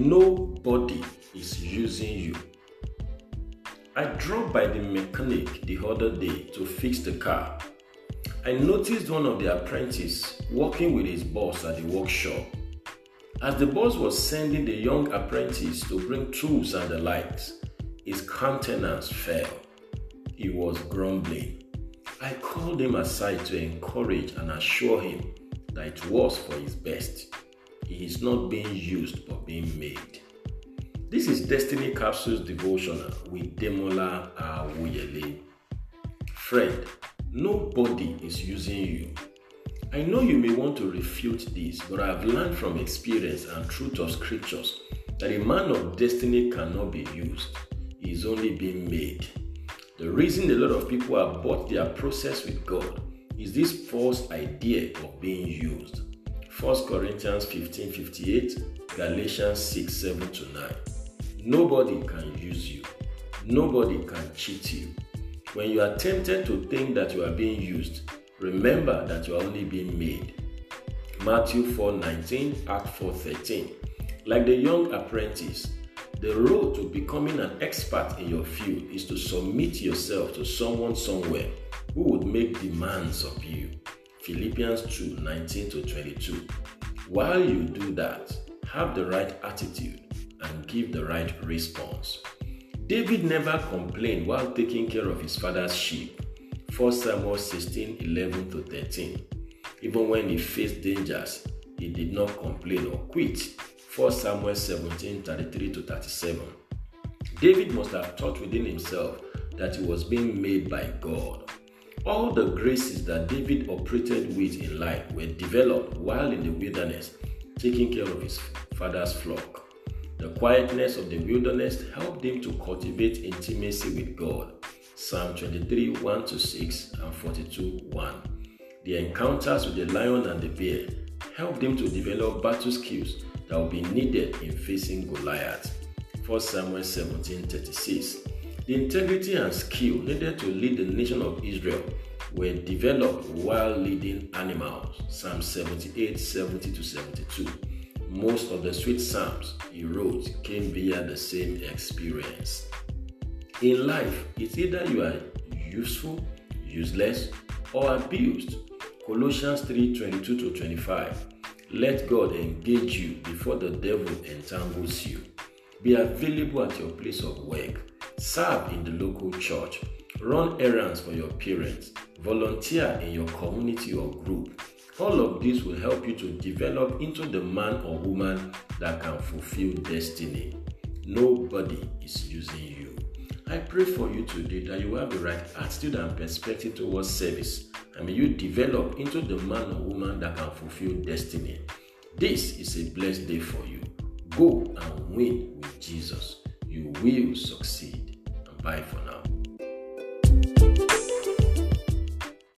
Nobody is using you. I drove by the mechanic the other day to fix the car. I noticed one of the apprentices working with his boss at the workshop. As the boss was sending the young apprentice to bring tools and the likes, his countenance fell. He was grumbling. I called him aside to encourage and assure him that it was for his best. Is not being used but being made. This is Destiny Capsules Devotional with Demola Awuyele. Friend, nobody is using you. I know you may want to refute this, but I have learned from experience and truth of scriptures that a man of destiny cannot be used. He is only being made. The reason a lot of people abort their process with God is this false idea of being used. 1 Corinthians 15 58, Galatians 6 7 to 9. Nobody can use you. Nobody can cheat you. When you are tempted to think that you are being used, remember that you are only being made. Matthew 4 19, Act 4 13. Like the young apprentice, the road to becoming an expert in your field is to submit yourself to someone somewhere who would make demands of you. Philippians 2 19 to 22. While you do that, have the right attitude and give the right response. David never complained while taking care of his father's sheep. 1 Samuel 16 11 to 13. Even when he faced dangers, he did not complain or quit. 1 Samuel 17 33 to 37. David must have thought within himself that he was being made by God. All the graces that David operated with in life were developed while in the wilderness, taking care of his father's flock. The quietness of the wilderness helped him to cultivate intimacy with God. Psalm 23 1 to 6 and 42 1. The encounters with the lion and the bear helped him to develop battle skills that will be needed in facing Goliath. 1 Samuel 17 36. The integrity and skill needed to lead the nation of Israel were developed while leading animals. Psalm 78 70 to 72. Most of the sweet psalms he wrote came via the same experience. In life, it's either you are useful, useless, or abused. Colossians 3 22 to 25. Let God engage you before the devil entangles you. Be available at your place of work. Serve in the local church. Run errands for your parents. Volunteer in your community or group. All of this will help you to develop into the man or woman that can fulfill destiny. Nobody is using you. I pray for you today that you have the right attitude and perspective towards service, and may you develop into the man or woman that can fulfill destiny. This is a blessed day for you. Go and win with Jesus. You will succeed. Bye for now.